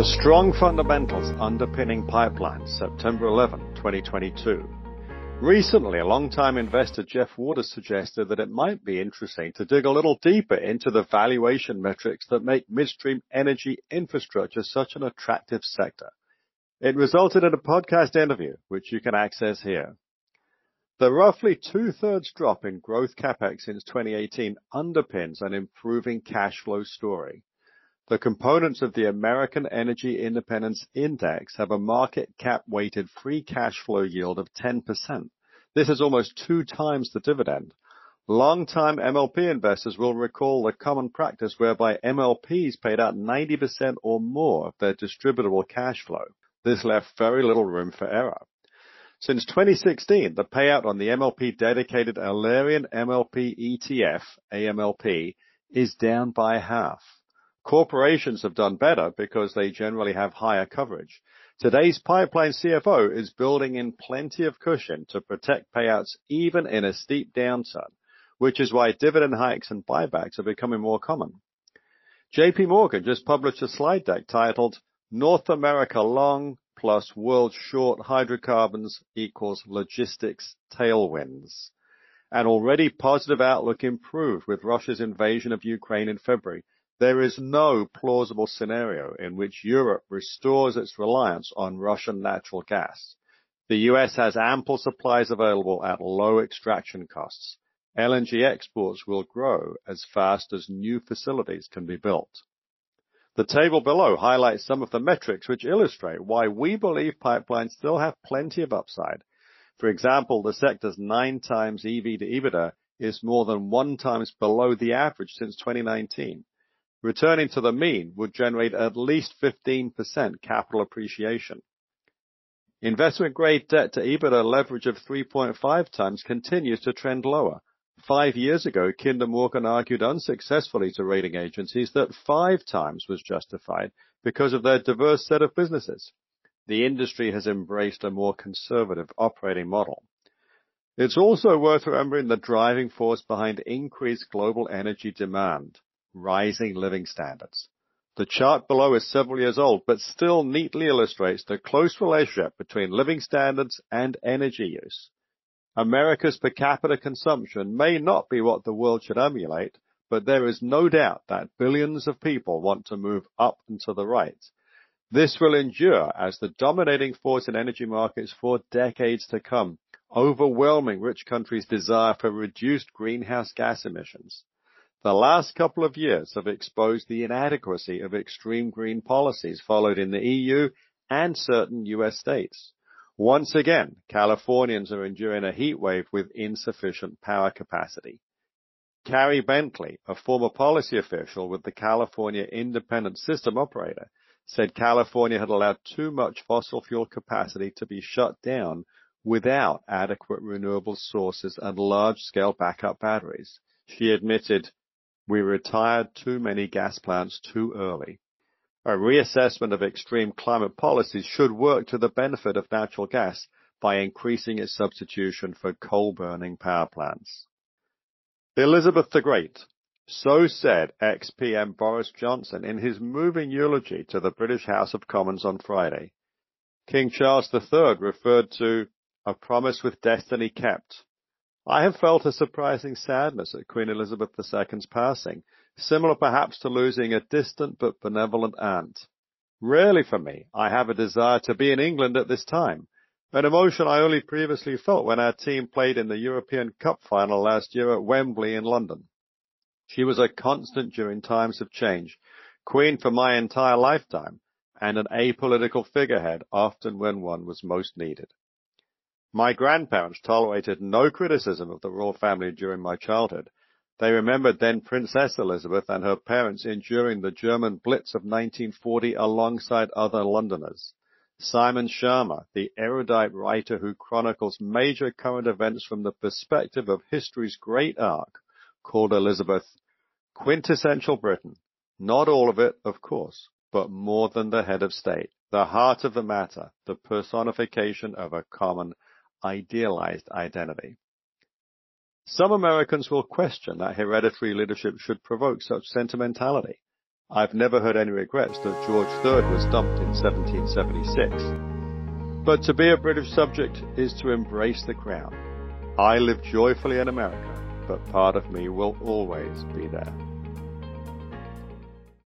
The strong fundamentals underpinning pipelines, September 11, 2022. Recently, a long-time investor, Jeff Waters, suggested that it might be interesting to dig a little deeper into the valuation metrics that make midstream energy infrastructure such an attractive sector. It resulted in a podcast interview, which you can access here. The roughly two-thirds drop in growth CapEx since 2018 underpins an improving cash flow story. The components of the American Energy Independence Index have a market cap weighted free cash flow yield of 10%. This is almost two times the dividend. Long-time MLP investors will recall the common practice whereby MLPs paid out 90% or more of their distributable cash flow. This left very little room for error. Since 2016, the payout on the MLP dedicated Alerian MLP ETF, AMLP, is down by half. Corporations have done better because they generally have higher coverage. Today's pipeline CFO is building in plenty of cushion to protect payouts even in a steep downturn, which is why dividend hikes and buybacks are becoming more common. JP Morgan just published a slide deck titled North America Long plus World Short Hydrocarbons equals Logistics Tailwinds. An already positive outlook improved with Russia's invasion of Ukraine in February there is no plausible scenario in which Europe restores its reliance on Russian natural gas. The US has ample supplies available at low extraction costs. LNG exports will grow as fast as new facilities can be built. The table below highlights some of the metrics which illustrate why we believe pipelines still have plenty of upside. For example, the sector's 9 times EV to EBITDA is more than 1 times below the average since 2019 returning to the mean would generate at least 15% capital appreciation. Investment-grade debt to EBITDA leverage of 3.5 times continues to trend lower. Five years ago, Kinder Morgan argued unsuccessfully to rating agencies that five times was justified because of their diverse set of businesses. The industry has embraced a more conservative operating model. It's also worth remembering the driving force behind increased global energy demand rising living standards. The chart below is several years old, but still neatly illustrates the close relationship between living standards and energy use. America's per capita consumption may not be what the world should emulate, but there is no doubt that billions of people want to move up and to the right. This will endure as the dominating force in energy markets for decades to come, overwhelming rich countries' desire for reduced greenhouse gas emissions. The last couple of years have exposed the inadequacy of extreme green policies followed in the EU and certain US states. Once again, Californians are enduring a heat wave with insufficient power capacity. Carrie Bentley, a former policy official with the California Independent System Operator, said California had allowed too much fossil fuel capacity to be shut down without adequate renewable sources and large-scale backup batteries. She admitted, we retired too many gas plants too early. A reassessment of extreme climate policies should work to the benefit of natural gas by increasing its substitution for coal-burning power plants. Elizabeth the Great. So said ex-PM Boris Johnson in his moving eulogy to the British House of Commons on Friday. King Charles III referred to a promise with destiny kept, I have felt a surprising sadness at Queen Elizabeth II's passing, similar perhaps to losing a distant but benevolent aunt. Rarely for me, I have a desire to be in England at this time, an emotion I only previously felt when our team played in the European Cup final last year at Wembley in London. She was a constant during times of change, queen for my entire lifetime, and an apolitical figurehead often when one was most needed. My grandparents tolerated no criticism of the royal family during my childhood. They remembered then Princess Elizabeth and her parents enduring the German Blitz of 1940 alongside other Londoners. Simon Schama, the erudite writer who chronicles major current events from the perspective of history's great arc, called Elizabeth quintessential Britain. Not all of it, of course, but more than the head of state, the heart of the matter, the personification of a common idealized identity. Some Americans will question that hereditary leadership should provoke such sentimentality. I've never heard any regrets that George III was dumped in 1776. But to be a British subject is to embrace the crown. I live joyfully in America, but part of me will always be there.